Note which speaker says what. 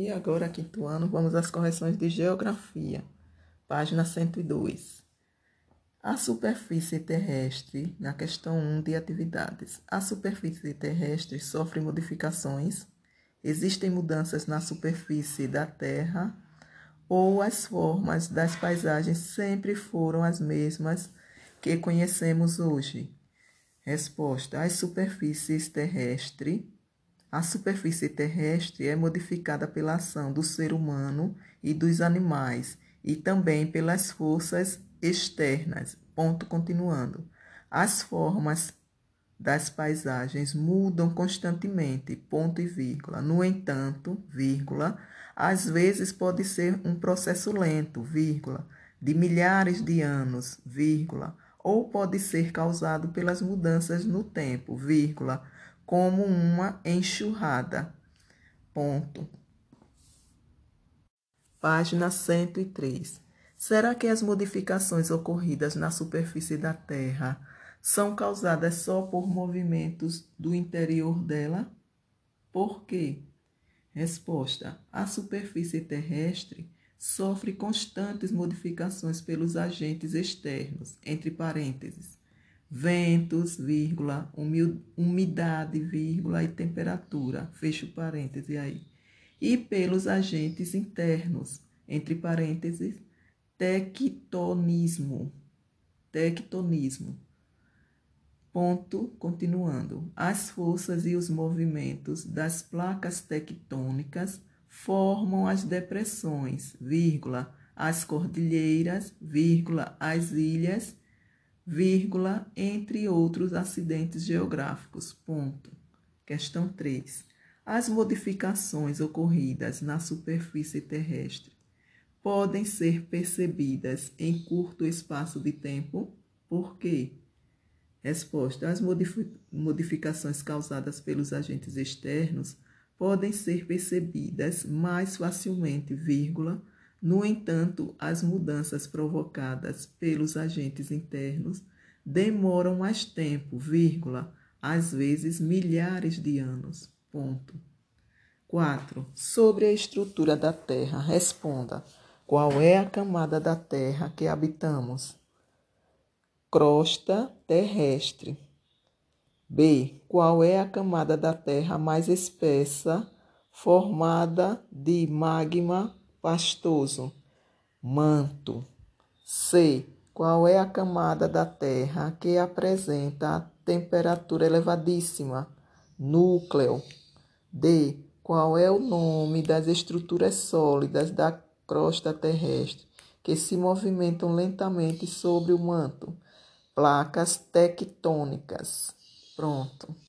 Speaker 1: E agora, quinto ano, vamos às correções de geografia. Página 102. A superfície terrestre, na questão 1 de atividades. A superfície terrestre sofre modificações? Existem mudanças na superfície da Terra? Ou as formas das paisagens sempre foram as mesmas que conhecemos hoje? Resposta: As superfícies terrestres a superfície terrestre é modificada pela ação do ser humano e dos animais e também pelas forças externas. Ponto continuando. As formas das paisagens mudam constantemente, ponto e vírgula. No entanto, vírgula, às vezes pode ser um processo lento, vírgula, de milhares de anos, vírgula, ou pode ser causado pelas mudanças no tempo, vírgula, como uma enxurrada. Ponto. Página 103. Será que as modificações ocorridas na superfície da Terra são causadas só por movimentos do interior dela? Por quê? Resposta: A superfície terrestre sofre constantes modificações pelos agentes externos, entre parênteses, ventos, vírgula, umidade, vírgula, e temperatura, fecho parêntese aí, e pelos agentes internos, entre parênteses, tectonismo, tectonismo. Ponto, continuando. As forças e os movimentos das placas tectônicas formam as depressões, vírgula, as cordilheiras, vírgula, as ilhas vírgula, entre outros acidentes geográficos. Ponto. Questão 3. As modificações ocorridas na superfície terrestre podem ser percebidas em curto espaço de tempo? Por quê? Resposta: As modificações causadas pelos agentes externos podem ser percebidas mais facilmente, vírgula, no entanto, as mudanças provocadas pelos agentes internos demoram mais tempo, vírgula, às vezes milhares de anos. Ponto. 4. Sobre a estrutura da Terra, responda: qual é a camada da Terra que habitamos? Crosta terrestre. B. Qual é a camada da Terra mais espessa, formada de magma pastoso. Manto. C. Qual é a camada da Terra que apresenta a temperatura elevadíssima? Núcleo. D. Qual é o nome das estruturas sólidas da crosta terrestre que se movimentam lentamente sobre o manto? Placas tectônicas. Pronto.